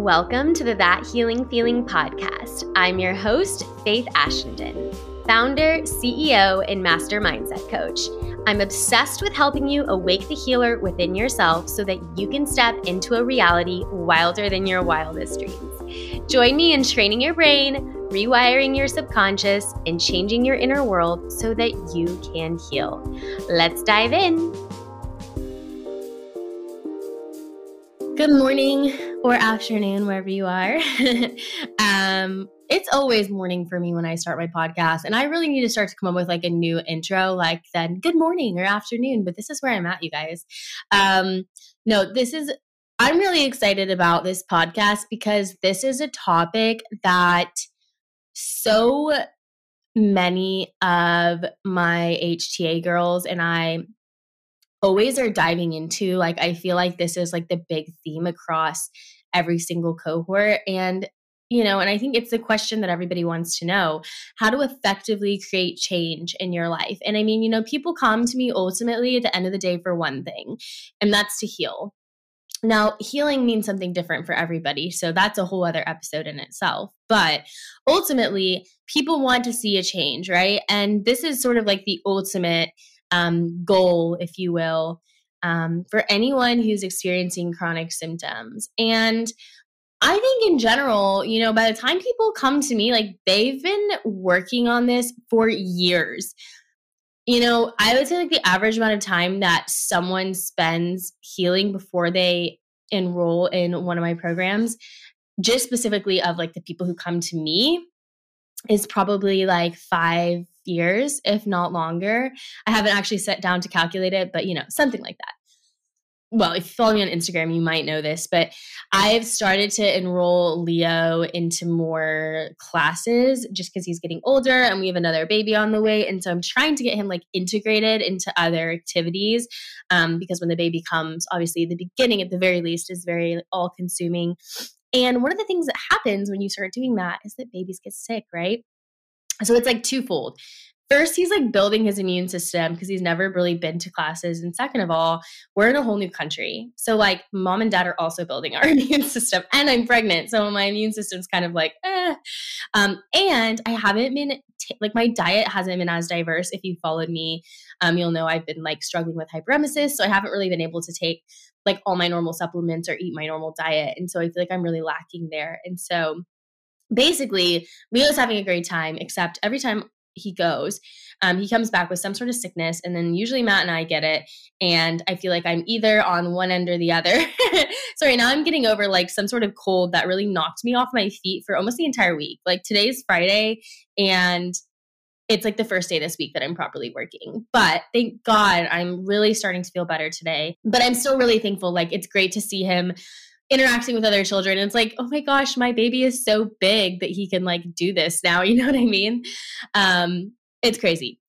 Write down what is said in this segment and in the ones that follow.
Welcome to the That Healing Feeling podcast. I'm your host, Faith Ashenden, founder, CEO, and master mindset coach. I'm obsessed with helping you awake the healer within yourself so that you can step into a reality wilder than your wildest dreams. Join me in training your brain, rewiring your subconscious, and changing your inner world so that you can heal. Let's dive in. Good morning or afternoon, wherever you are. um, it's always morning for me when I start my podcast, and I really need to start to come up with like a new intro, like then good morning or afternoon. But this is where I'm at, you guys. Um, no, this is. I'm really excited about this podcast because this is a topic that so many of my HTA girls and I always are diving into. Like, I feel like this is like the big theme across every single cohort. And, you know, and I think it's the question that everybody wants to know how to effectively create change in your life. And I mean, you know, people come to me ultimately at the end of the day for one thing, and that's to heal. Now, healing means something different for everybody. So that's a whole other episode in itself. But ultimately, people want to see a change, right? And this is sort of like the ultimate um, goal, if you will, um, for anyone who's experiencing chronic symptoms. And I think in general, you know, by the time people come to me, like they've been working on this for years. You know, I would say like the average amount of time that someone spends healing before they enroll in one of my programs, just specifically of like the people who come to me, is probably like five years, if not longer. I haven't actually sat down to calculate it, but you know, something like that. Well, if you follow me on Instagram, you might know this, but I've started to enroll Leo into more classes just because he's getting older and we have another baby on the way. And so I'm trying to get him like integrated into other activities um, because when the baby comes, obviously the beginning at the very least is very all consuming. And one of the things that happens when you start doing that is that babies get sick, right? So it's like twofold. First, he's like building his immune system because he's never really been to classes. And second of all, we're in a whole new country. So, like, mom and dad are also building our immune system. And I'm pregnant. So, my immune system's kind of like, eh. Um, and I haven't been, t- like, my diet hasn't been as diverse. If you followed me, um, you'll know I've been like struggling with hyperemesis. So, I haven't really been able to take like all my normal supplements or eat my normal diet. And so, I feel like I'm really lacking there. And so, basically leo's having a great time except every time he goes um, he comes back with some sort of sickness and then usually matt and i get it and i feel like i'm either on one end or the other so right now i'm getting over like some sort of cold that really knocked me off my feet for almost the entire week like today's friday and it's like the first day this week that I'm properly working. But thank God I'm really starting to feel better today. But I'm still really thankful. Like it's great to see him interacting with other children. It's like, oh my gosh, my baby is so big that he can like do this now. You know what I mean? Um, it's crazy.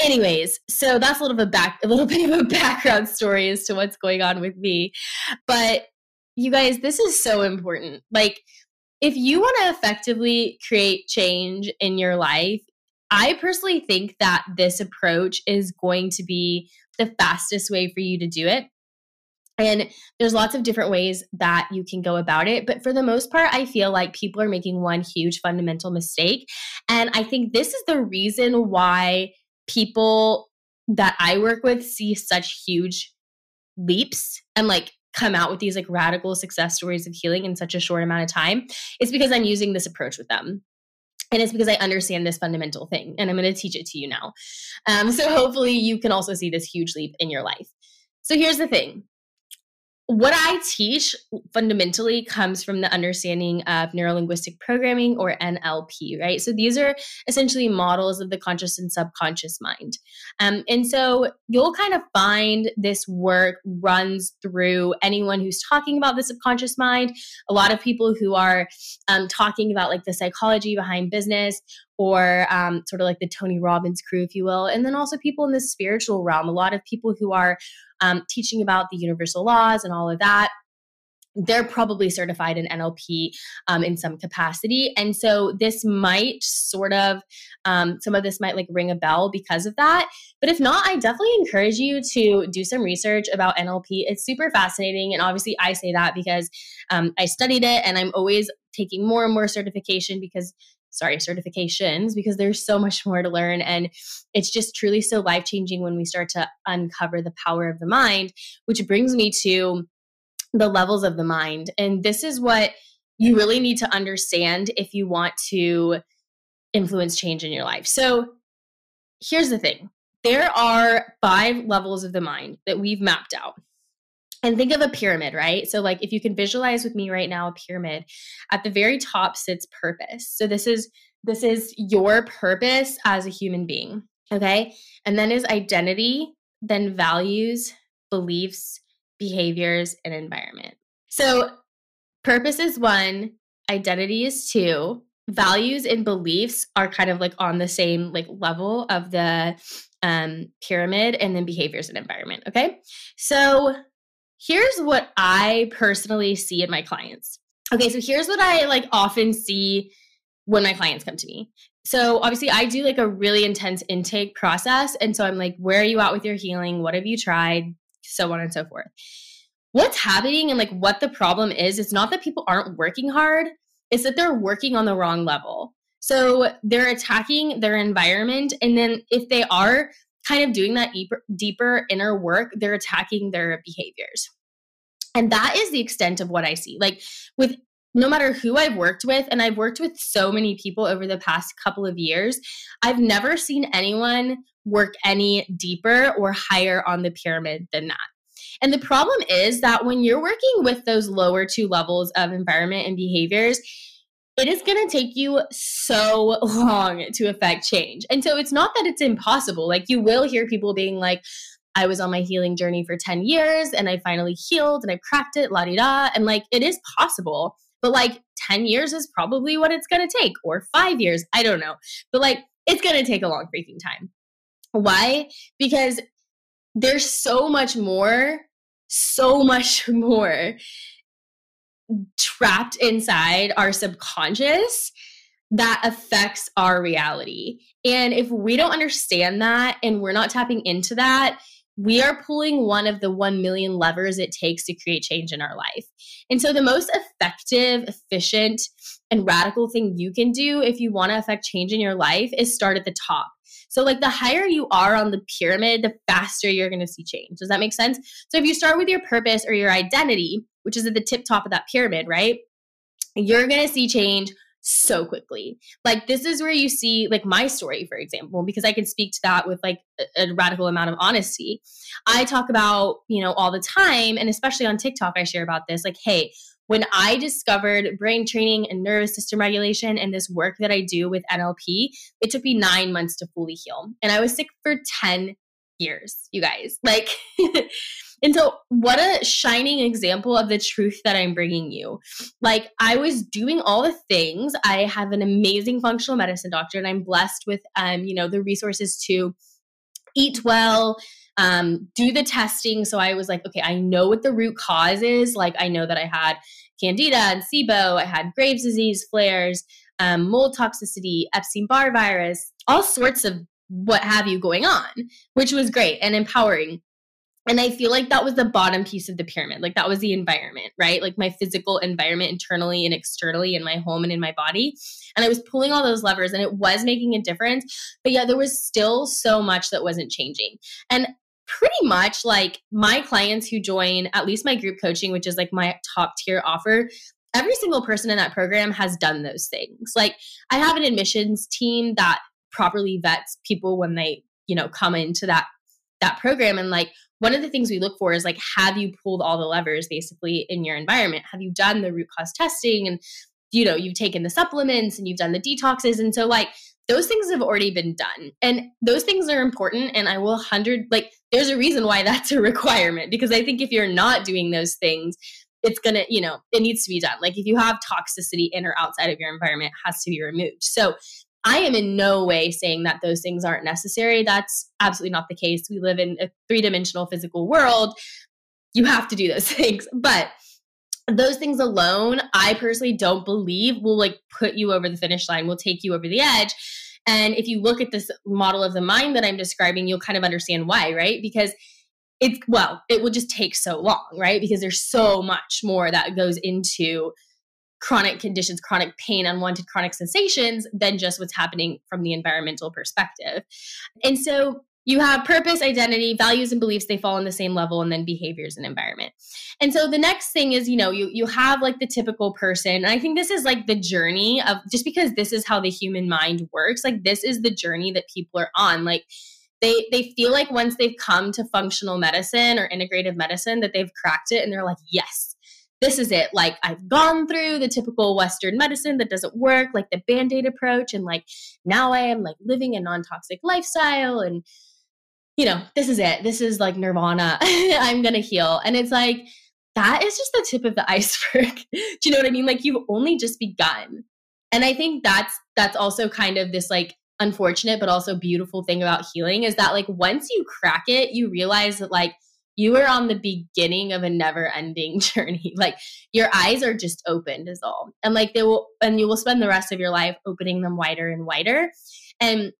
Anyways, so that's a little bit back, a little bit of a background story as to what's going on with me. But you guys, this is so important. Like, if you want to effectively create change in your life, I personally think that this approach is going to be the fastest way for you to do it and there's lots of different ways that you can go about it. But for the most part, I feel like people are making one huge fundamental mistake. And I think this is the reason why people that I work with see such huge leaps and like come out with these like radical success stories of healing in such a short amount of time. It's because I'm using this approach with them. And it's because I understand this fundamental thing and I'm going to teach it to you now. Um, so hopefully you can also see this huge leap in your life. So here's the thing what I teach fundamentally comes from the understanding of neurolinguistic programming or NLP, right? So these are essentially models of the conscious and subconscious mind. Um, and so you'll kind of find this work runs through anyone who's talking about the subconscious mind, a lot of people who are um, talking about like the psychology behind business or um, sort of like the Tony Robbins crew, if you will. And then also people in the spiritual realm, a lot of people who are um, teaching about the universal laws and all of that. they're probably certified in NLP um, in some capacity. And so this might sort of, um, some of this might like ring a bell because of that. But if not, I definitely encourage you to do some research about NLP. It's super fascinating. And obviously, I say that because um, I studied it and I'm always taking more and more certification because sorry, certifications because there's so much more to learn. And it's just truly so life changing when we start to uncover the power of the mind, which brings me to the levels of the mind. And this is what you really need to understand if you want to influence change in your life. So here's the thing there are five levels of the mind that we've mapped out. And think of a pyramid, right? So, like, if you can visualize with me right now a pyramid, at the very top sits purpose. So, this is this is your purpose as a human being, okay? And then is identity, then values, beliefs, behaviors, and environment. So, purpose is one, identity is two, values and beliefs are kind of like on the same like level of the um, pyramid, and then behaviors and environment. Okay, so here's what I personally see in my clients. Okay, so here's what I like often see when my clients come to me. So obviously I do like a really intense intake process and so I'm like where are you at with your healing? What have you tried? so on and so forth. What's happening and like what the problem is, it's not that people aren't working hard, it's that they're working on the wrong level. So they're attacking their environment. And then if they are kind of doing that deeper, deeper inner work, they're attacking their behaviors. And that is the extent of what I see. Like with no matter who I've worked with, and I've worked with so many people over the past couple of years, I've never seen anyone work any deeper or higher on the pyramid than that. And the problem is that when you're working with those lower two levels of environment and behaviors, it is going to take you so long to affect change. And so it's not that it's impossible. Like you will hear people being like, I was on my healing journey for 10 years and I finally healed and I cracked it, la di da. And like it is possible, but like 10 years is probably what it's going to take, or five years. I don't know. But like it's going to take a long freaking time. Why? Because there's so much more, so much more trapped inside our subconscious that affects our reality. And if we don't understand that and we're not tapping into that, we are pulling one of the 1 million levers it takes to create change in our life. And so, the most effective, efficient, and radical thing you can do if you want to affect change in your life is start at the top. So, like the higher you are on the pyramid, the faster you're going to see change. Does that make sense? So, if you start with your purpose or your identity, which is at the tip top of that pyramid, right? You're going to see change so quickly. Like this is where you see like my story for example because I can speak to that with like a, a, radical amount of honesty. I talk about, you know, all the time and especially on TikTok I share about this like hey, when I discovered brain training and nervous system regulation and this work that I do with NLP, it took me nine months to fully heal. And I was sick for 10 years, you guys. Like, and so what a shining example of the truth that I'm bringing you. Like, I was doing all the things. I have an amazing functional medicine doctor, and I'm blessed with, um, you know, the resources to eat well, um, do the testing. So I was like, okay, I know what the root cause is. Like, I know that I had candida and SIBO, I had Graves' disease flares, um, mold toxicity, Epstein Barr virus, all sorts of what have you going on, which was great and empowering. And I feel like that was the bottom piece of the pyramid. Like that was the environment, right? Like my physical environment internally and externally in my home and in my body. And I was pulling all those levers and it was making a difference. But yeah, there was still so much that wasn't changing. And pretty much like my clients who join at least my group coaching, which is like my top tier offer, every single person in that program has done those things. Like I have an admissions team that properly vets people when they, you know, come into that that program. And like one of the things we look for is like have you pulled all the levers basically in your environment? Have you done the root cause testing? And you know you've taken the supplements and you've done the detoxes. And so like those things have already been done. And those things are important. And i will 100 like there's a reason why that's a requirement. Because i think if you're not doing those things it's gonna you know it needs to be done. Like if you have toxicity in or outside of your environment has to be removed. So i am in no way saying that those things aren't necessary that's absolutely not the case we live in a three-dimensional physical world you have to do those things but those things alone, I personally don't believe will like put you over the finish line, will take you over the edge. And if you look at this model of the mind that I'm describing, you'll kind of understand why, right? Because it's well, it will just take so long, right? Because there's so much more that goes into chronic conditions, chronic pain, unwanted chronic sensations than just what's happening from the environmental perspective. And so you have purpose, identity, values, and beliefs, they fall on the same level, and then behaviors and environment. And so the next thing is, you know, you you have like the typical person. And I think this is like the journey of just because this is how the human mind works, like this is the journey that people are on. Like they they feel like once they've come to functional medicine or integrative medicine that they've cracked it and they're like, yes, this is it. Like I've gone through the typical Western medicine that doesn't work, like the band-aid approach, and like now I am like living a non-toxic lifestyle and you know, this is it. This is like nirvana. I'm gonna heal. And it's like, that is just the tip of the iceberg. Do you know what I mean? Like you've only just begun. And I think that's that's also kind of this like unfortunate but also beautiful thing about healing is that like once you crack it, you realize that like you are on the beginning of a never ending journey. Like your eyes are just opened is all. And like they will and you will spend the rest of your life opening them wider and wider. And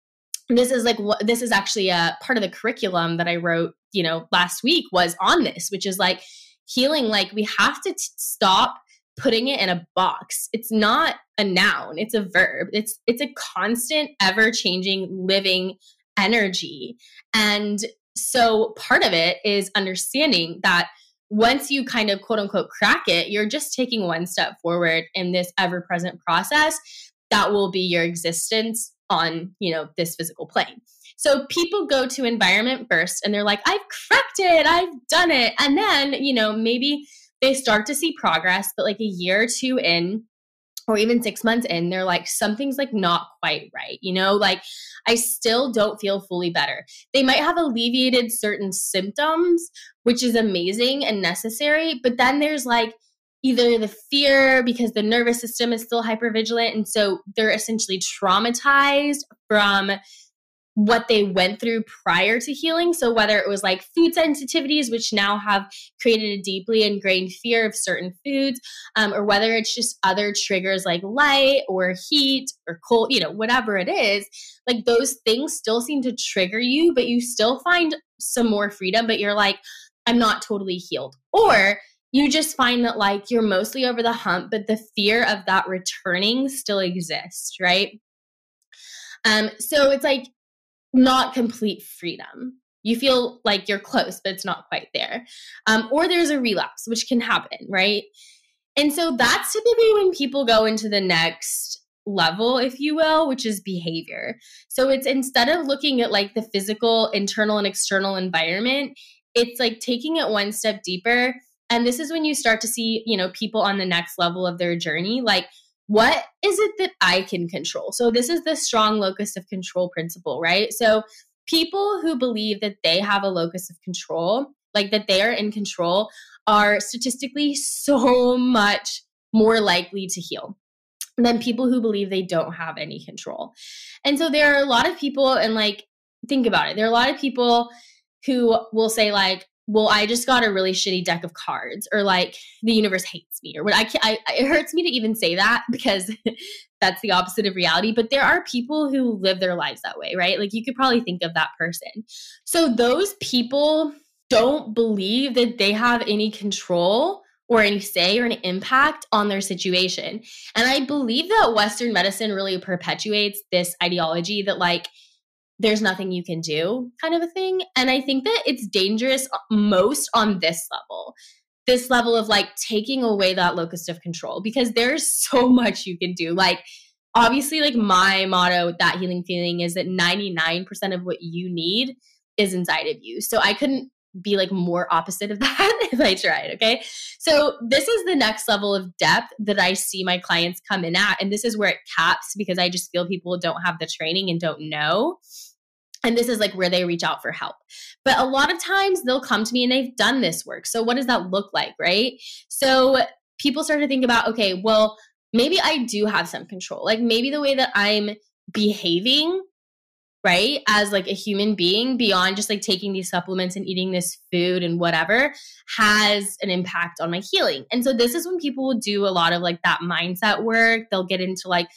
this is like what this is actually a part of the curriculum that I wrote, you know, last week was on this, which is like healing like we have to t- stop putting it in a box. It's not a noun, it's a verb. It's it's a constant ever changing living energy. And so part of it is understanding that once you kind of quote unquote crack it, you're just taking one step forward in this ever present process that will be your existence on, you know, this physical plane. So people go to environment first and they're like, I've cracked it, I've done it. And then, you know, maybe they start to see progress, but like a year or two in, or even six months in, they're like, something's like not quite right. You know, like I still don't feel fully better. They might have alleviated certain symptoms, which is amazing and necessary. But then there's like either the fear because the nervous system is still hypervigilant. And so they're essentially traumatized from what they went through prior to healing. So, whether it was like food sensitivities, which now have created a deeply ingrained fear of certain foods, um, or whether it's just other triggers like light or heat or cold, you know, whatever it is, like those things still seem to trigger you, but you still find some more freedom, but you're like, I'm not totally healed. Or you just find that like you're mostly over the hump, but the fear of that returning still exists, right? Um, so it's like not complete freedom. You feel like you're close, but it's not quite there. Um, or there's a relapse, which can happen, right? And so that's typically when people go into the next level, if you will, which is behavior. So it's instead of looking at like the physical, internal, and external environment, it's like taking it one step deeper. And this is when you start to see, you know, people on the next level of their journey, like what is it that I can control? So, this is the strong locus of control principle, right? So, people who believe that they have a locus of control, like that they are in control, are statistically so much more likely to heal than people who believe they don't have any control. And so, there are a lot of people, and like, think about it, there are a lot of people who will say, like, well, I just got a really shitty deck of cards, or like the universe hates me, or what I, I it hurts me to even say that because that's the opposite of reality. But there are people who live their lives that way, right? Like you could probably think of that person. So those people don't believe that they have any control or any say or any impact on their situation. And I believe that Western medicine really perpetuates this ideology that like there's nothing you can do kind of a thing. And I think that it's dangerous uh, most on this level, this level of like taking away that locus of control because there's so much you can do. Like, obviously, like my motto with that healing feeling is that 99% of what you need is inside of you. So I couldn't be like more opposite of that if I tried. Okay. So this is the next level of depth that I see my clients come in at. And this is where it caps because I just feel people don't have the training and don't know. And this is like where they reach out for help. But a lot of times they'll come to me and they've done this work. So what does that look like? Right. So people start to think about, okay, well, maybe I do have some control. Like maybe the way that I'm behaving right? As like a human being beyond just like taking these supplements and eating this food and whatever has an impact on my healing. And so this is when people will do a lot of like that mindset work. They'll get into like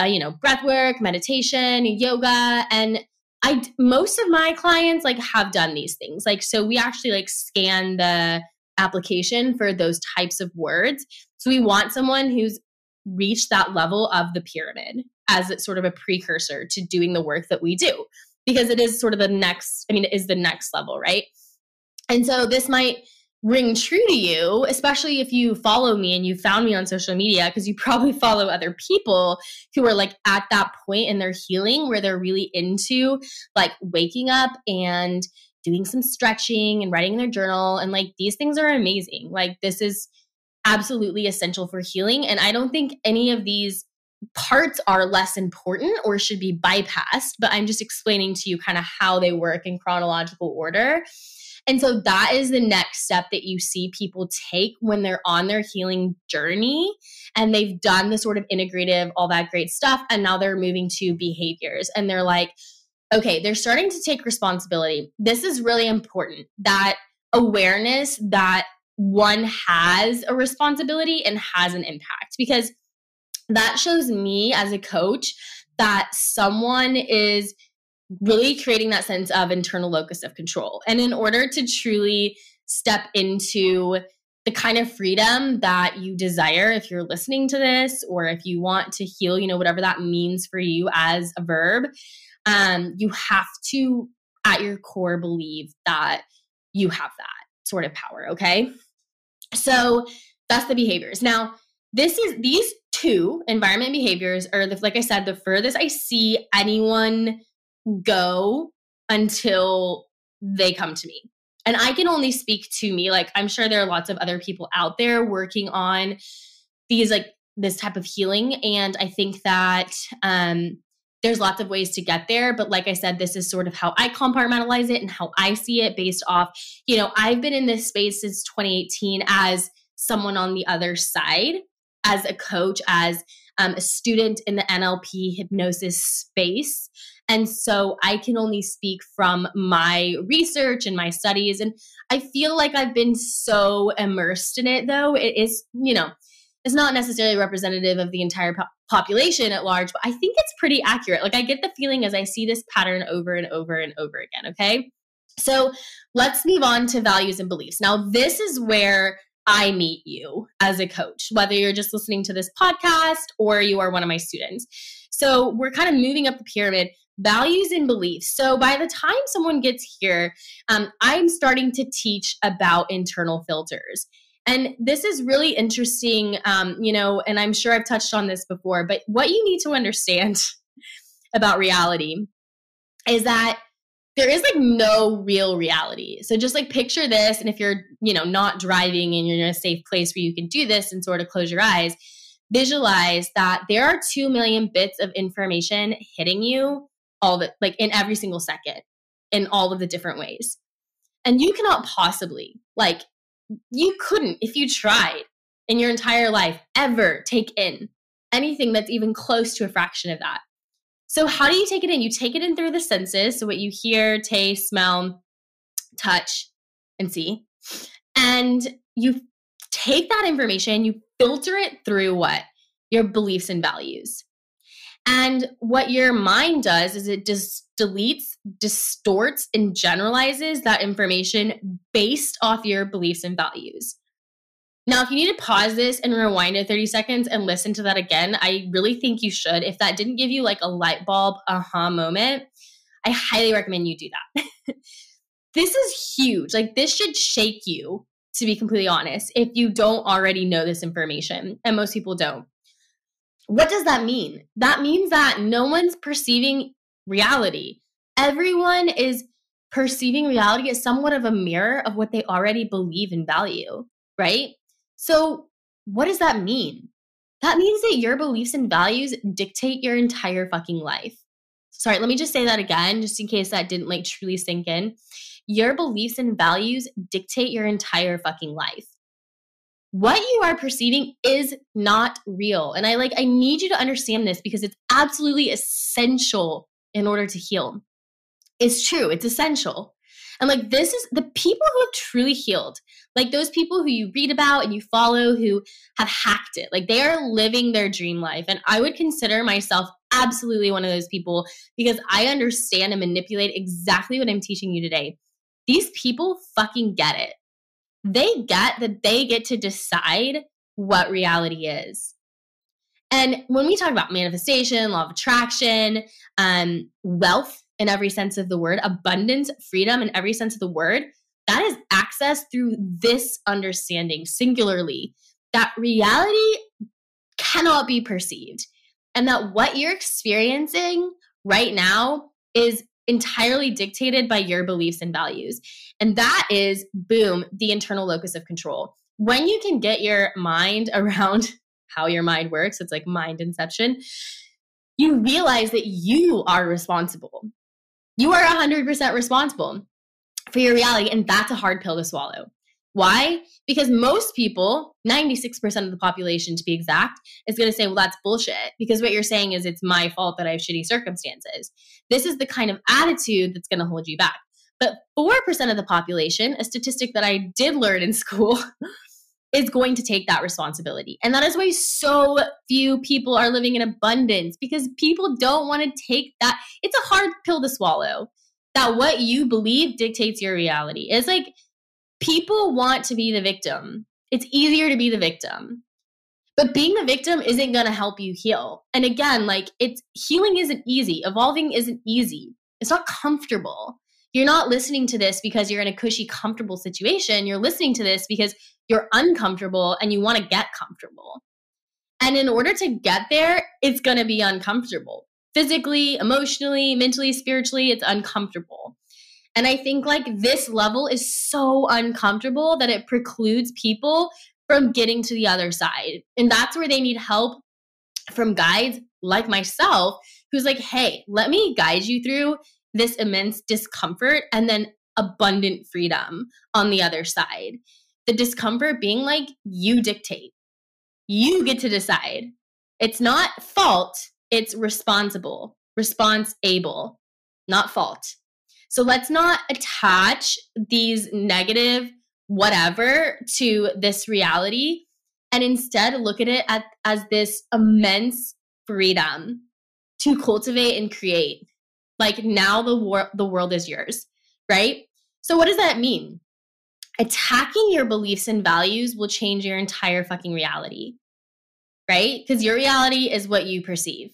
uh, you know, breath work, meditation, yoga and I most of my clients like have done these things. Like so we actually like scan the application for those types of words. So we want someone who's reached that level of the pyramid as it's sort of a precursor to doing the work that we do because it is sort of the next i mean it is the next level right? And so this might ring true to you especially if you follow me and you found me on social media because you probably follow other people who are like at that point in their healing where they're really into like waking up and doing some stretching and writing in their journal and like these things are amazing. Like this is absolutely essential for healing and i don't think any of these parts are less important or should be bypassed, but I'm just explaining to you kind of how they work in chronological order. And so that is the next step that you see people take when they're on their healing journey and they've done the sort of integrative, all that great stuff. And now they're moving to behaviors and they're like, okay, they're starting to take responsibility. This is really important that awareness that one has a responsibility and has an impact because that shows me as a coach that someone is really creating that sense of internal locus of control. And in order to truly step into the kind of freedom that you desire if you're listening to this or if you want to heal, you know, whatever that means for you as a verb, um, you have to, at your core, believe that you have that sort of power. Okay. So that's the behaviors. Now, this is these two environment behaviors are the, like I said, the furthest I see anyone go until they come to me. And I can only speak to me. Like I'm sure there are lots of other people out there working on these like this type of healing. And I think that um there's lots of ways to get there but like i said this is sort of how i compartmentalize it and how i see it based off you know i've been in this space since 2018 as someone on the other side as a coach, as um, a student in the NLP hypnosis space. And so I can only speak from my research and my studies. And I feel like I've been so immersed in it, though. It is, you know, it's not necessarily representative of the entire po- population at large, but I think it's pretty accurate. Like I get the feeling as I see this pattern over and over and over again. Okay. So let's move on to values and beliefs. Now, this is where I meet you as a coach, whether you're just listening to this podcast or you are one of my students. So we're kind of moving up the pyramid values and beliefs. So by the time someone gets here, um, I'm starting to teach about internal filters. And this is really interesting, um, you know, and I'm sure I've touched on this before, but what you need to understand about reality is that there is like no real reality. So just like picture this. And if you're, you know, not driving and you're in a safe place where you can do this and sort of close your eyes, visualize that there are 2 million bits of information hitting you all the, like in every single second in all of the different ways. And you cannot possibly, like, you couldn't, if you tried in your entire life, ever take in anything that's even close to a fraction of that. So, how do you take it in? You take it in through the senses. So, what you hear, taste, smell, touch, and see. And you take that information, you filter it through what? Your beliefs and values. And what your mind does is it just deletes, distorts, and generalizes that information based off your beliefs and values. Now, if you need to pause this and rewind it 30 seconds and listen to that again, I really think you should. If that didn't give you like a light bulb aha moment, I highly recommend you do that. this is huge. Like, this should shake you, to be completely honest, if you don't already know this information, and most people don't. What does that mean? That means that no one's perceiving reality. Everyone is perceiving reality as somewhat of a mirror of what they already believe and value, right? So, what does that mean? That means that your beliefs and values dictate your entire fucking life. Sorry, let me just say that again, just in case that didn't like truly sink in. Your beliefs and values dictate your entire fucking life. What you are perceiving is not real. And I like, I need you to understand this because it's absolutely essential in order to heal. It's true, it's essential. And like this is the people who have truly healed, like those people who you read about and you follow who have hacked it. Like they are living their dream life. And I would consider myself absolutely one of those people because I understand and manipulate exactly what I'm teaching you today. These people fucking get it. They get that they get to decide what reality is. And when we talk about manifestation, law of attraction, um, wealth in every sense of the word, abundance, freedom in every sense of the word, that is access through this understanding singularly that reality cannot be perceived and that what you're experiencing right now is entirely dictated by your beliefs and values. And that is, boom, the internal locus of control. When you can get your mind around how your mind works, it's like mind inception, you realize that you are responsible. You are 100% responsible for your reality. And that's a hard pill to swallow. Why? Because most people, 96% of the population to be exact, is going to say, well, that's bullshit. Because what you're saying is it's my fault that I have shitty circumstances. This is the kind of attitude that's going to hold you back. But 4% of the population, a statistic that I did learn in school, is going to take that responsibility. And that is why so few people are living in abundance because people don't want to take that. It's a hard pill to swallow that what you believe dictates your reality. It's like people want to be the victim. It's easier to be the victim. But being the victim isn't going to help you heal. And again, like it's healing isn't easy. Evolving isn't easy. It's not comfortable. You're not listening to this because you're in a cushy, comfortable situation. You're listening to this because you're uncomfortable and you want to get comfortable. And in order to get there, it's going to be uncomfortable. Physically, emotionally, mentally, spiritually, it's uncomfortable. And I think like this level is so uncomfortable that it precludes people from getting to the other side. And that's where they need help from guides like myself, who's like, hey, let me guide you through this immense discomfort and then abundant freedom on the other side. The discomfort being like, you dictate, you get to decide. It's not fault, it's responsible, response able, not fault. So let's not attach these negative whatever to this reality and instead look at it at, as this immense freedom to cultivate and create. Like now the war- the world is yours, right? So what does that mean? attacking your beliefs and values will change your entire fucking reality, right? Because your reality is what you perceive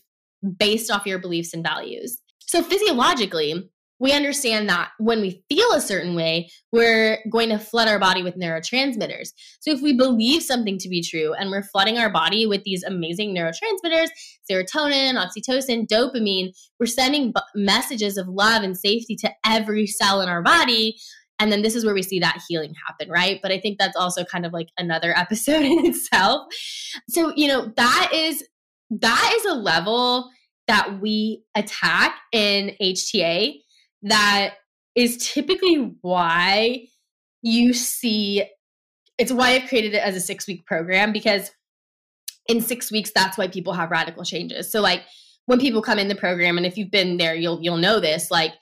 based off your beliefs and values. So, physiologically, we understand that when we feel a certain way, we're going to flood our body with neurotransmitters. So, if we believe something to be true and we're flooding our body with these amazing neurotransmitters, serotonin, oxytocin, dopamine, we're sending b- messages of love and safety to every cell in our body and then this is where we see that healing happen, right? But I think that's also kind of like another episode in itself. So, you know, that is that is a level that we attack in HTA that is typically why you see it's why I've created it as a 6 week program because in 6 weeks that's why people have radical changes. So like when people come in the program and if you've been there you'll you'll know this like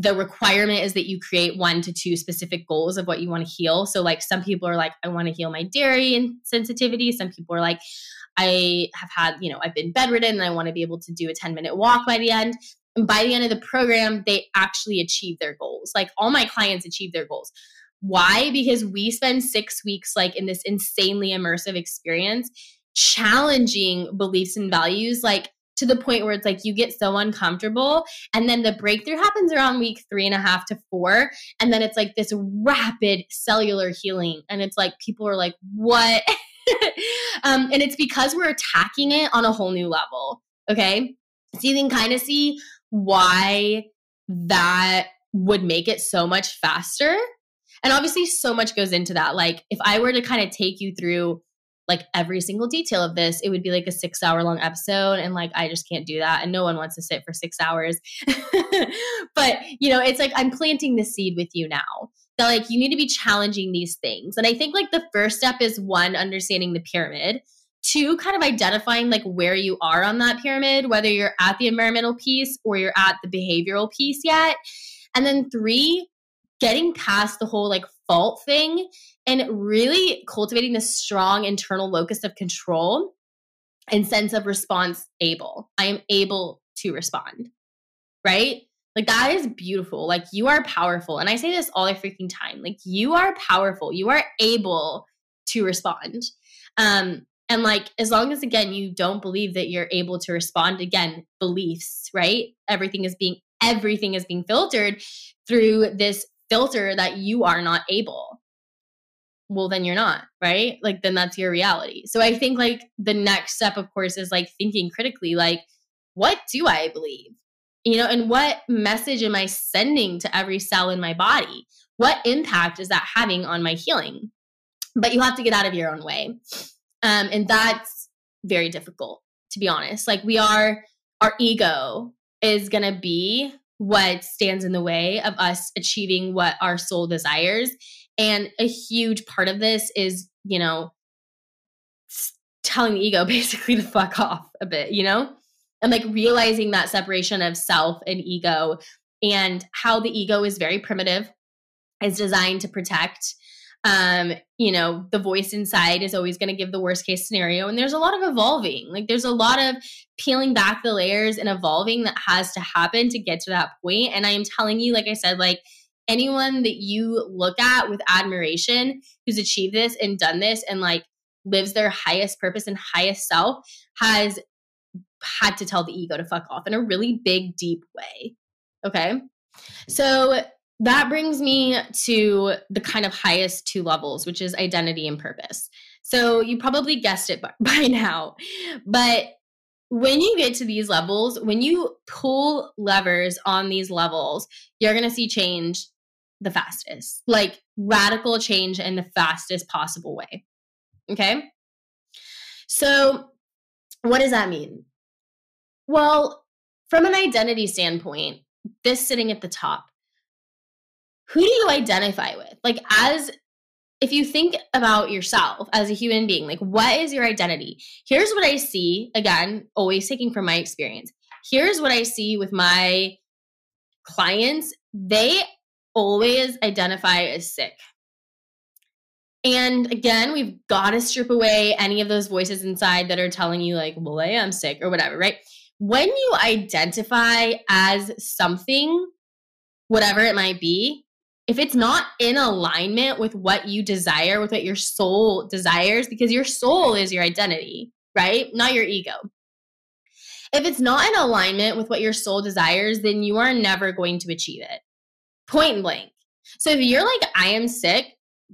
the requirement is that you create one to two specific goals of what you want to heal. So, like, some people are like, I want to heal my dairy sensitivity. Some people are like, I have had, you know, I've been bedridden and I want to be able to do a 10 minute walk by the end. And by the end of the program, they actually achieve their goals. Like, all my clients achieve their goals. Why? Because we spend six weeks, like, in this insanely immersive experience, challenging beliefs and values. Like, to the point where it's like you get so uncomfortable. And then the breakthrough happens around week three and a half to four. And then it's like this rapid cellular healing. And it's like people are like, what? um, and it's because we're attacking it on a whole new level. Okay. So you can kind of see why that would make it so much faster. And obviously, so much goes into that. Like, if I were to kind of take you through like every single detail of this, it would be like a six hour long episode. And like, I just can't do that. And no one wants to sit for six hours. but, you know, it's like I'm planting the seed with you now. That like you need to be challenging these things. And I think like the first step is one, understanding the pyramid. two, kind of identifying like where you are on that pyramid, whether you're at the environmental piece or you're at the behavioral piece yet. And then three, getting past the whole like fault thing and really cultivating this strong internal locus of control and sense of response able. I am able to respond, right? Like that is beautiful. Like you are powerful. And I say this all the freaking time. Like you are powerful. You are able to respond. Um, and like as long as again you don't believe that you're able to respond, again, beliefs, right? Everything is being everything is being filtered through this filter that you are not able well then you're not right? Like then that's your reality. So i think like the next step of course is like thinking critically like what do i believe? You know and what message am i sending to every cell in my body? What impact is that having on my healing? But you have to get out of your own way. Um, and that's very difficult to be honest. Like we are our ego is going to be what stands in the way of us achieving what our soul desires. And a huge part of this is, you know, telling the ego basically to fuck off a bit, you know? And like realizing that separation of self and ego and how the ego is very primitive, is designed to protect um, you know, the voice inside is always going to give the worst case scenario. And there's a lot of evolving. Like there's a lot of peeling back the layers and evolving that has to happen to get to that point. And I am telling you, like I said, like anyone that you look at with admiration who's achieved this and done this and like lives their highest purpose and highest self has had to tell the ego to fuck off in a really big, deep way. Okay. So that brings me to the kind of highest two levels, which is identity and purpose. So you probably guessed it by now. But when you get to these levels, when you pull levers on these levels, you're going to see change the fastest, like radical change in the fastest possible way. Okay. So, what does that mean? Well, from an identity standpoint, this sitting at the top, who do you identify with? Like, as if you think about yourself as a human being, like, what is your identity? Here's what I see, again, always taking from my experience. Here's what I see with my clients they always identify as sick. And again, we've got to strip away any of those voices inside that are telling you, like, well, I am sick or whatever, right? When you identify as something, whatever it might be, if it's not in alignment with what you desire, with what your soul desires, because your soul is your identity, right? Not your ego. If it's not in alignment with what your soul desires, then you are never going to achieve it. Point blank. So if you're like, I am sick,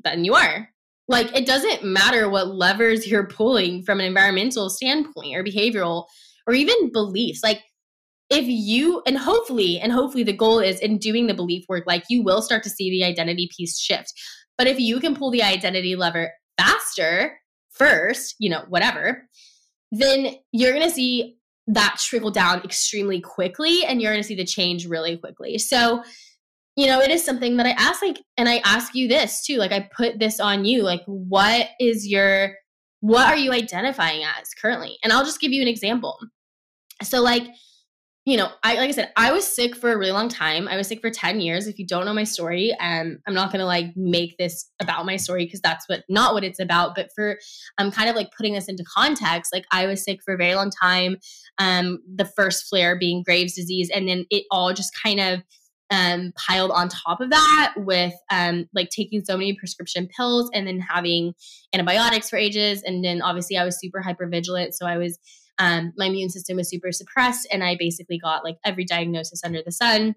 then you are. Like, it doesn't matter what levers you're pulling from an environmental standpoint or behavioral or even beliefs. Like, if you and hopefully and hopefully the goal is in doing the belief work like you will start to see the identity piece shift but if you can pull the identity lever faster first you know whatever then you're going to see that trickle down extremely quickly and you're going to see the change really quickly so you know it is something that i ask like and i ask you this too like i put this on you like what is your what are you identifying as currently and i'll just give you an example so like you know, I like I said, I was sick for a really long time. I was sick for 10 years. If you don't know my story, um, I'm not gonna like make this about my story because that's what not what it's about. But for I'm um, kind of like putting this into context, like I was sick for a very long time. Um, the first flare being Graves' disease, and then it all just kind of um, piled on top of that with um, like taking so many prescription pills and then having antibiotics for ages. And then obviously I was super hyper vigilant. So I was um, my immune system was super suppressed, and I basically got like every diagnosis under the sun.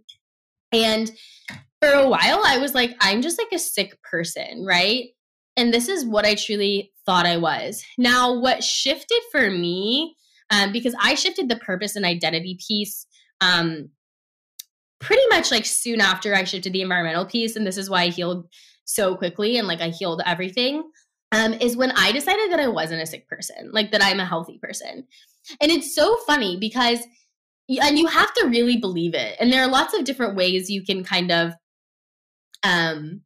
And for a while, I was like, I'm just like a sick person, right? And this is what I truly thought I was. Now, what shifted for me, um, because I shifted the purpose and identity piece um, pretty much like soon after I shifted the environmental piece, and this is why I healed so quickly and like I healed everything um, is when I decided that I wasn't a sick person, like that I'm a healthy person. And it's so funny because, and you have to really believe it. And there are lots of different ways you can kind of, um,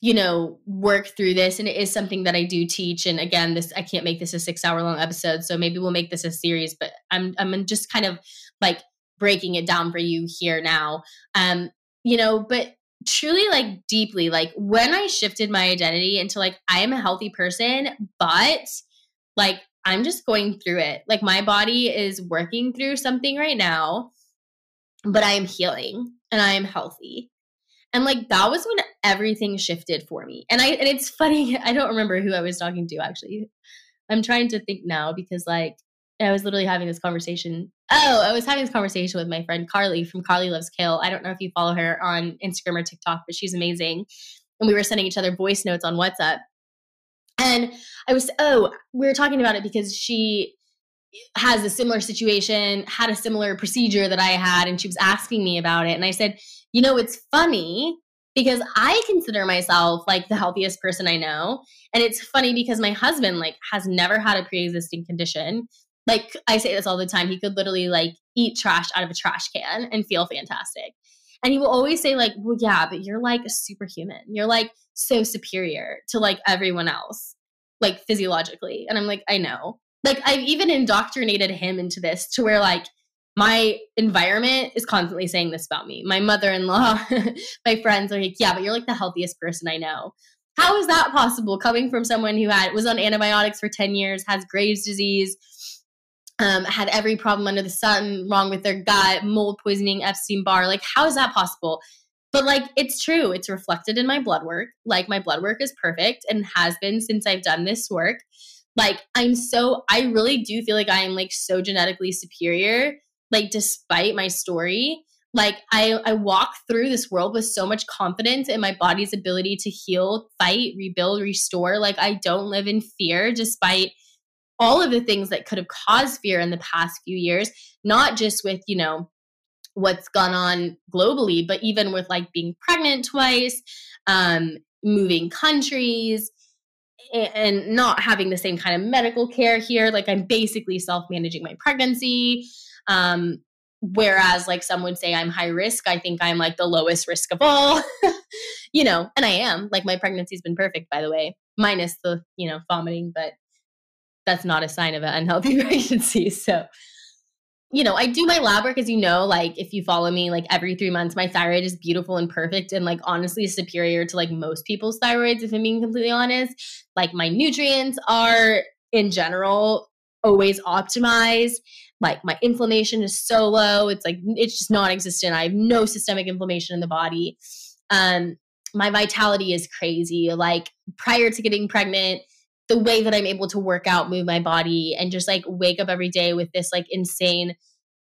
you know, work through this. And it is something that I do teach. And again, this I can't make this a six hour long episode. So maybe we'll make this a series, but I'm I'm just kind of like breaking it down for you here now. Um, you know, but truly like deeply, like when I shifted my identity into like I am a healthy person, but like I'm just going through it. Like my body is working through something right now, but I am healing and I am healthy. And like that was when everything shifted for me. And I and it's funny, I don't remember who I was talking to actually. I'm trying to think now because like I was literally having this conversation. Oh, I was having this conversation with my friend Carly from Carly Loves Kale. I don't know if you follow her on Instagram or TikTok, but she's amazing. And we were sending each other voice notes on WhatsApp. And I was, oh, we were talking about it because she has a similar situation, had a similar procedure that I had, and she was asking me about it. And I said, you know, it's funny because I consider myself like the healthiest person I know. And it's funny because my husband like has never had a pre-existing condition. Like I say this all the time, he could literally like eat trash out of a trash can and feel fantastic. And he will always say like, "Well, yeah, but you're like a superhuman. You're like so superior to like everyone else, like physiologically." And I'm like, "I know." Like I've even indoctrinated him into this to where like my environment is constantly saying this about me. My mother in law, my friends are like, yeah, but you're like the healthiest person I know. How is that possible coming from someone who had was on antibiotics for 10 years, has Graves' disease, um, had every problem under the sun wrong with their gut, mold poisoning, Epstein Barr? Like, how is that possible? But like, it's true. It's reflected in my blood work. Like, my blood work is perfect and has been since I've done this work. Like, I'm so, I really do feel like I am like so genetically superior like despite my story like I, I walk through this world with so much confidence in my body's ability to heal fight rebuild restore like i don't live in fear despite all of the things that could have caused fear in the past few years not just with you know what's gone on globally but even with like being pregnant twice um moving countries and not having the same kind of medical care here like i'm basically self managing my pregnancy um, whereas like some would say I'm high risk, I think I'm like the lowest risk of all. you know, and I am. Like my pregnancy's been perfect, by the way, minus the, you know, vomiting, but that's not a sign of an unhealthy pregnancy. So, you know, I do my lab work, as you know, like if you follow me, like every three months, my thyroid is beautiful and perfect and like honestly superior to like most people's thyroids, if I'm being completely honest. Like my nutrients are in general always optimized like my inflammation is so low it's like it's just non-existent i have no systemic inflammation in the body um my vitality is crazy like prior to getting pregnant the way that i'm able to work out move my body and just like wake up every day with this like insane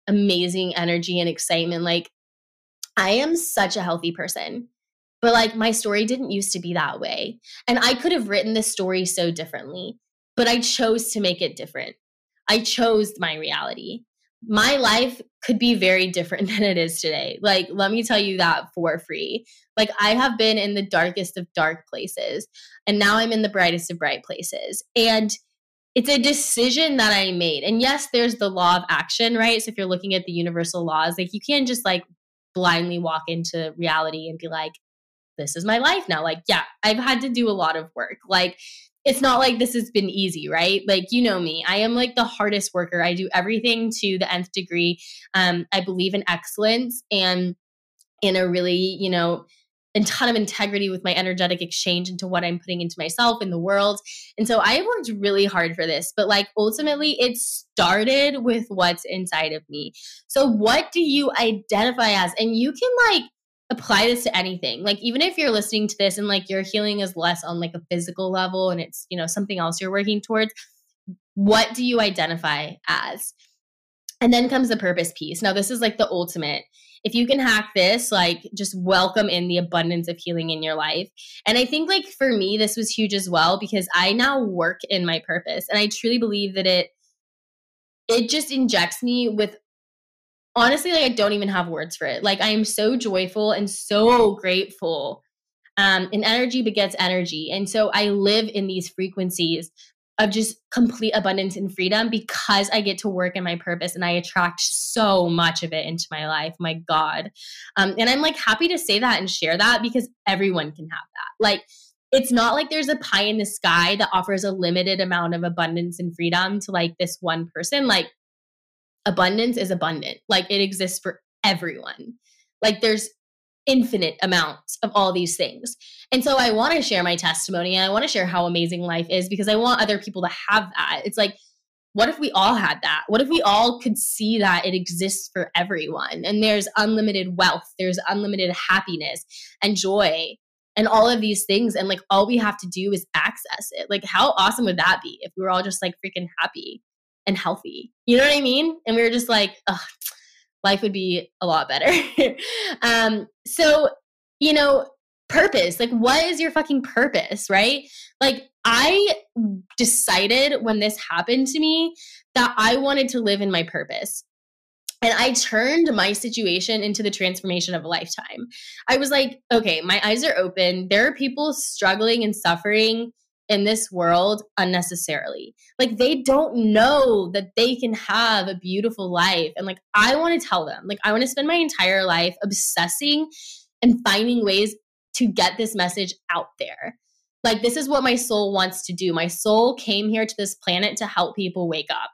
amazing energy and excitement like i am such a healthy person. But like my story didn't used to be that way. And i could have written this story so differently but i chose to make it different. I chose my reality. My life could be very different than it is today. Like, let me tell you that for free. Like, I have been in the darkest of dark places, and now I'm in the brightest of bright places. And it's a decision that I made. And yes, there's the law of action, right? So if you're looking at the universal laws, like you can't just like blindly walk into reality and be like, this is my life now. Like, yeah, I've had to do a lot of work. Like, it's not like this has been easy, right? Like, you know me, I am like the hardest worker. I do everything to the nth degree. Um, I believe in excellence and in a really, you know, a ton of integrity with my energetic exchange into what I'm putting into myself in the world. And so I worked really hard for this, but like ultimately it started with what's inside of me. So what do you identify as? And you can like apply this to anything. Like even if you're listening to this and like your healing is less on like a physical level and it's, you know, something else you're working towards, what do you identify as? And then comes the purpose piece. Now this is like the ultimate. If you can hack this, like just welcome in the abundance of healing in your life. And I think like for me this was huge as well because I now work in my purpose and I truly believe that it it just injects me with honestly like I don't even have words for it. Like I am so joyful and so grateful. Um, and energy begets energy. And so I live in these frequencies of just complete abundance and freedom because I get to work in my purpose and I attract so much of it into my life. My God. Um, and I'm like happy to say that and share that because everyone can have that. Like, it's not like there's a pie in the sky that offers a limited amount of abundance and freedom to like this one person. Like, abundance is abundant, like, it exists for everyone. Like, there's infinite amounts of all these things. And so I want to share my testimony and I want to share how amazing life is because I want other people to have that. It's like, what if we all had that? What if we all could see that it exists for everyone and there's unlimited wealth, there's unlimited happiness and joy and all of these things. And like all we have to do is access it. Like, how awesome would that be if we were all just like freaking happy and healthy? You know what I mean? And we were just like, life would be a lot better. um, so, you know, purpose, like what is your fucking purpose, right? Like I decided when this happened to me that I wanted to live in my purpose. And I turned my situation into the transformation of a lifetime. I was like, okay, my eyes are open. There are people struggling and suffering in this world unnecessarily. Like they don't know that they can have a beautiful life. And like I want to tell them, like I want to spend my entire life obsessing and finding ways to get this message out there. Like this is what my soul wants to do. My soul came here to this planet to help people wake up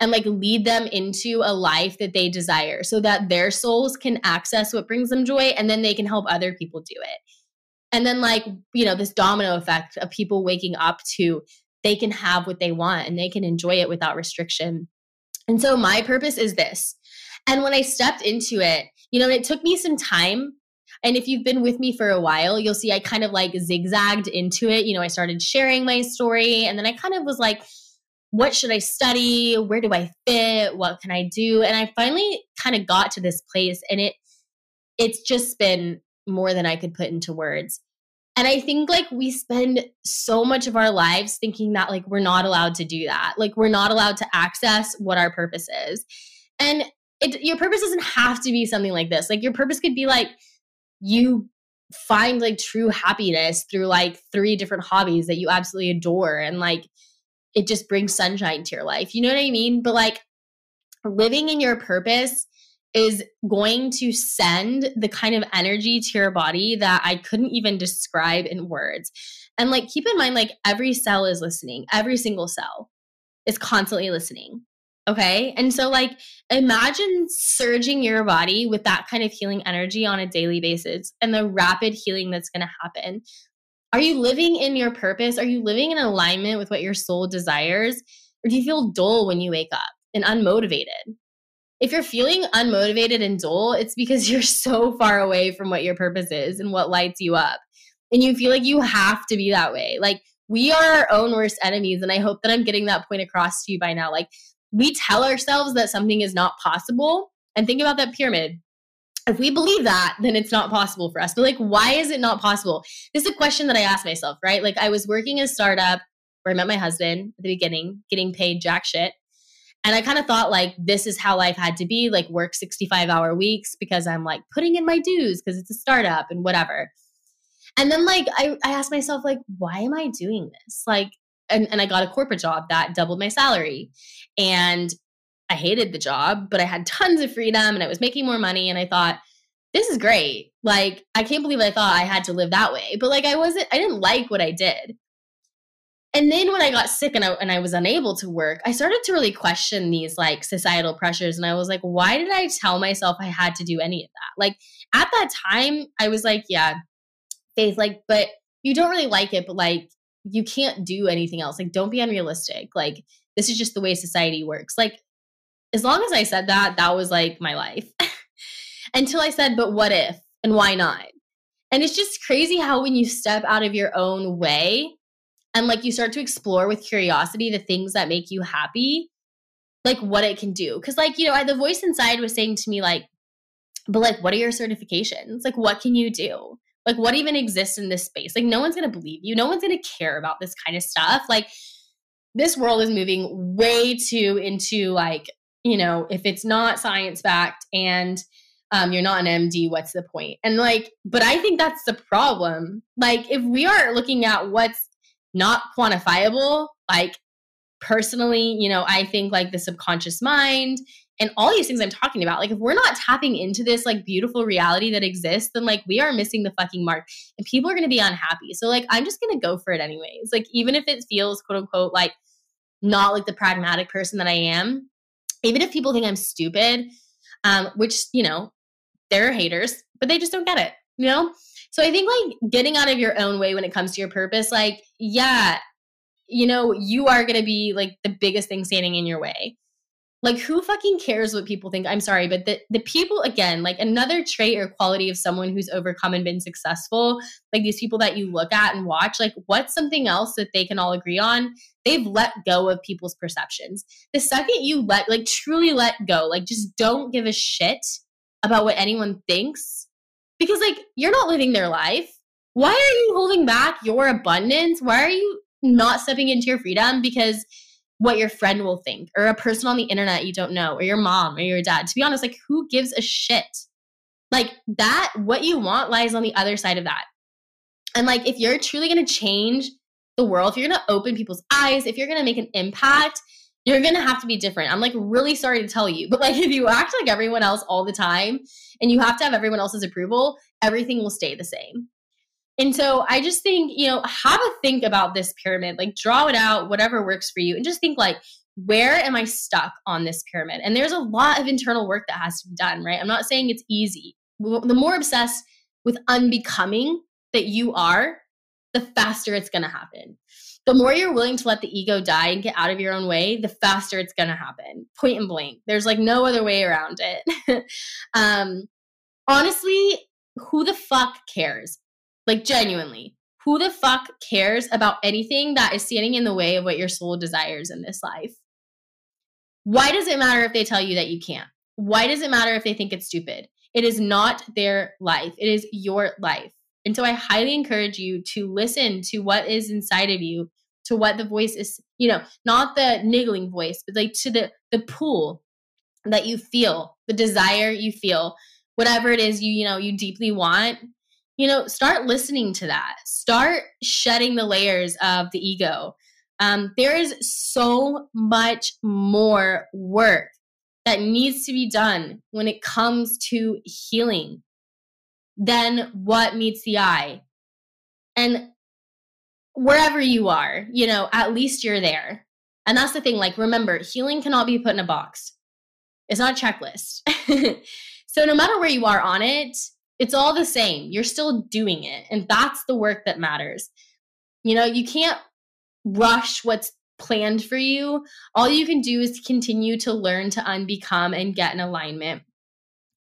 and like lead them into a life that they desire so that their souls can access what brings them joy and then they can help other people do it and then like you know this domino effect of people waking up to they can have what they want and they can enjoy it without restriction. And so my purpose is this. And when i stepped into it you know it took me some time. And if you've been with me for a while you'll see i kind of like zigzagged into it. You know i started sharing my story and then i kind of was like what should i study? Where do i fit? What can i do? And i finally kind of got to this place and it it's just been more than I could put into words. And I think like we spend so much of our lives thinking that like we're not allowed to do that. Like we're not allowed to access what our purpose is. And it your purpose doesn't have to be something like this. Like your purpose could be like you find like true happiness through like three different hobbies that you absolutely adore and like it just brings sunshine to your life. You know what I mean? But like living in your purpose is going to send the kind of energy to your body that I couldn't even describe in words. And like, keep in mind, like, every cell is listening, every single cell is constantly listening. Okay. And so, like, imagine surging your body with that kind of healing energy on a daily basis and the rapid healing that's going to happen. Are you living in your purpose? Are you living in alignment with what your soul desires? Or do you feel dull when you wake up and unmotivated? If you're feeling unmotivated and dull, it's because you're so far away from what your purpose is and what lights you up. And you feel like you have to be that way. Like we are our own worst enemies. And I hope that I'm getting that point across to you by now. Like we tell ourselves that something is not possible. And think about that pyramid. If we believe that, then it's not possible for us. But like, why is it not possible? This is a question that I ask myself, right? Like I was working in a startup where I met my husband at the beginning, getting paid jack shit and I kind of thought like this is how life had to be, like work 65 hour weeks because I'm like putting in my dues because it's a startup and whatever. And then like I, I asked myself, like, why am I doing this? Like, and, and I got a corporate job that doubled my salary. And I hated the job, but I had tons of freedom and I was making more money. And I thought, this is great. Like, I can't believe I thought I had to live that way. But like I wasn't, I didn't like what I did. And then when I got sick and I, and I was unable to work, I started to really question these like societal pressures. And I was like, why did I tell myself I had to do any of that? Like at that time, I was like, yeah, Faith, like, but you don't really like it, but like, you can't do anything else. Like, don't be unrealistic. Like, this is just the way society works. Like, as long as I said that, that was like my life. Until I said, but what if and why not? And it's just crazy how when you step out of your own way, and like you start to explore with curiosity the things that make you happy like what it can do. Because like you know the voice inside was saying to me like but like what are your certifications? Like what can you do? Like what even exists in this space? Like no one's gonna believe you. No one's gonna care about this kind of stuff. Like this world is moving way too into like you know if it's not science backed and um, you're not an md what's the point? and like but i think that's the problem. Like if we are looking at what's not quantifiable Like, personally, you know, I think like the subconscious mind and all these things I'm talking about, like if we're not tapping into this like beautiful reality that exists, then like we are missing the fucking mark and people are to be unhappy. So like I'm just to go for it anyways. Like even if it feels quote unquote like not like the pragmatic person that I am, even if people think I'm stupid, um which, you know, they're haters, but they just don't get it, you know? So I think like getting out of your own way when it comes to your purpose, like yeah, you know, you are going to be like the biggest thing standing in your way. Like, who fucking cares what people think? I'm sorry, but the, the people, again, like another trait or quality of someone who's overcome and been successful, like these people that you look at and watch, like, what's something else that they can all agree on? They've let go of people's perceptions. The second you let, like, truly let go, like, just don't give a shit about what anyone thinks, because, like, you're not living their life. Why are you holding back your abundance? Why are you not stepping into your freedom because what your friend will think or a person on the internet you don't know or your mom or your dad. To be honest, like who gives a shit? Like that, what you want lies on the other side of that. And like if you're truly gonna change the world, if you're gonna open people's eyes, if you're gonna make an impact, you're gonna have to be different. I'm like really sorry to tell you, but like if you act like everyone else all the time and you have to have everyone else's approval, everything will stay the same. And so I just think, you know, have a think about this pyramid, like draw it out, whatever works for you, and just think like, where am I stuck on this pyramid? And there's a lot of internal work that has to be done, right? I'm not saying it's easy. The more obsessed with unbecoming that you are, the faster it's to happen. The more you're willing to let the ego die and get out of your own way, the faster it's going to happen. Point and blank. There's like no other way around it. um, honestly, who the fuck cares? Like, genuinely, who the fuck cares about anything that is standing in the way of what your soul desires in this life? Why does it matter if they tell you that you can't? Why does it matter if they think it's stupid? It is not their life, it is your life. And so I highly encourage you to listen to what is inside of you, to what the voice is, you know, not the niggling voice, but like to the the pull that you feel, the desire you feel, whatever it is you, you know, you deeply want, you know, start listening to that. Start shedding the layers of the ego. Um, there is so much more work that needs to be done when it comes to healing than what meets the eye. And wherever you are, you know, at least you're there. And that's the thing. Like, remember, healing cannot be put in a box, it's not a checklist. so, no matter where you are on it, it's all the same. You're still doing it. And that's the work that matters. You know, you can't rush what's planned for you. All you can do is continue to learn to unbecome and get in alignment.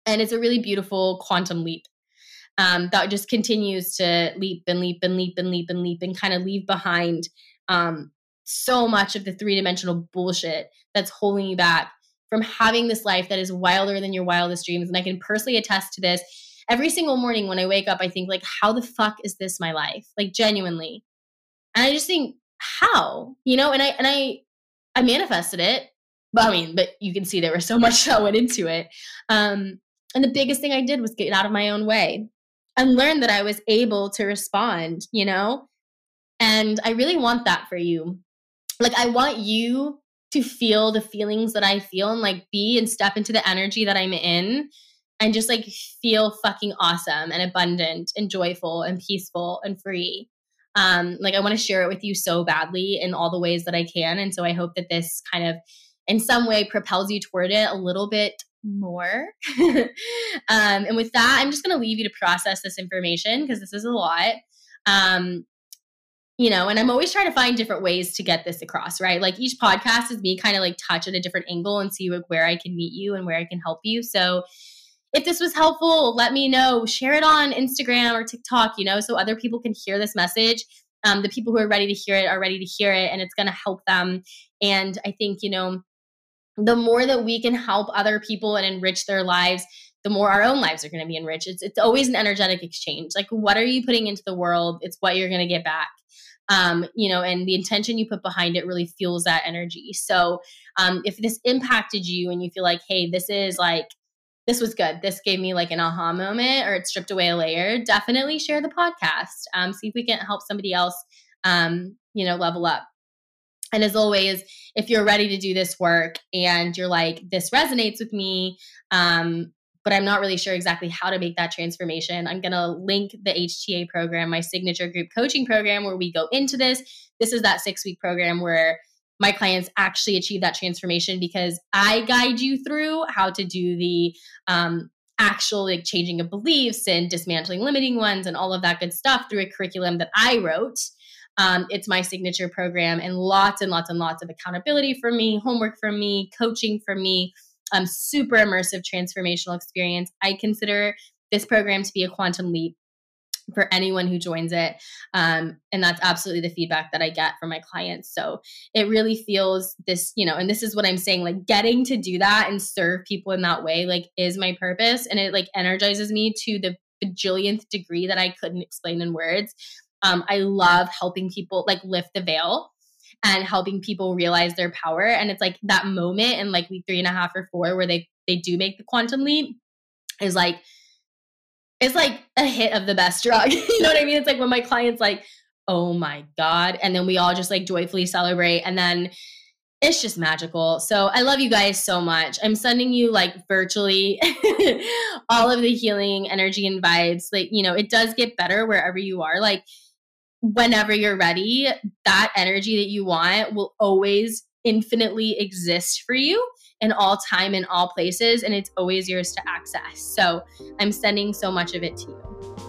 And it's a really beautiful quantum leap um, that just continues to leap and leap and leap and leap and leap and kind of leave behind um, so much of the three dimensional bullshit that's holding you back from having this life that is wilder than your wildest dreams. And I can personally attest to this every single morning when I wake up, I think like, how the fuck is this my life? Like genuinely. And I just think, how? You know, and I and I I manifested it. But I mean, but you can see there was so much that went into it. Um, and the biggest thing I did was get out of my own way and learn that I was able to respond, you know? And I really want that for you. Like, I want you to feel the feelings that I feel and like be and step into the energy that I'm in and just like feel fucking awesome and abundant and joyful and peaceful and free. Um, like I want to share it with you so badly in all the ways that I can. And so I hope that this kind of in some way propels you toward it a little bit more. um, and with that, I'm just going to leave you to process this information because this is a lot. Um, you know, and I'm always trying to find different ways to get this across, right? Like each podcast is me kind of like touch at a different angle and see like where I can meet you and where I can help you. So if this was helpful, let me know. Share it on Instagram or TikTok, you know, so other people can hear this message. Um, the people who are ready to hear it are ready to hear it, and it's going to help them. And I think, you know, the more that we can help other people and enrich their lives, the more our own lives are going to be enriched. It's, it's always an energetic exchange. Like, what are you putting into the world? It's what you're going to get back. Um, you know, and the intention you put behind it really fuels that energy. So, um, if this impacted you and you feel like, hey, this is like this was good. This gave me like an aha moment or it stripped away a layer. Definitely share the podcast. Um, see if we can help somebody else, um, you know, level up. And as always, if you're ready to do this work and you're like, this resonates with me, um, but I'm not really sure exactly how to make that transformation, I'm going to link the HTA program, my signature group coaching program, where we go into this. This is that six week program where my clients actually achieve that transformation because I guide you through how to do the um, actual like changing of beliefs and dismantling limiting ones and all of that good stuff through a curriculum that I wrote. Um, it's my signature program and lots and lots and lots of accountability for me, homework for me, coaching for me, um, super immersive transformational experience. I consider this program to be a quantum leap for anyone who joins it. Um, and that's absolutely the feedback that I get from my clients. So it really feels this, you know, and this is what I'm saying like getting to do that and serve people in that way, like, is my purpose. And it like energizes me to the bajillionth degree that I couldn't explain in words. Um, I love helping people like lift the veil and helping people realize their power. And it's like that moment in like week three and a half or four where they they do make the quantum leap is like it's like a hit of the best drug. you know what I mean? It's like when my clients like, oh my God. And then we all just like joyfully celebrate. And then it's just magical. So I love you guys so much. I'm sending you like virtually all of the healing energy and vibes. Like, you know, it does get better wherever you are. Like, whenever you're ready, that energy that you want will always infinitely exist for you in all time in all places and it's always yours to access. So I'm sending so much of it to you.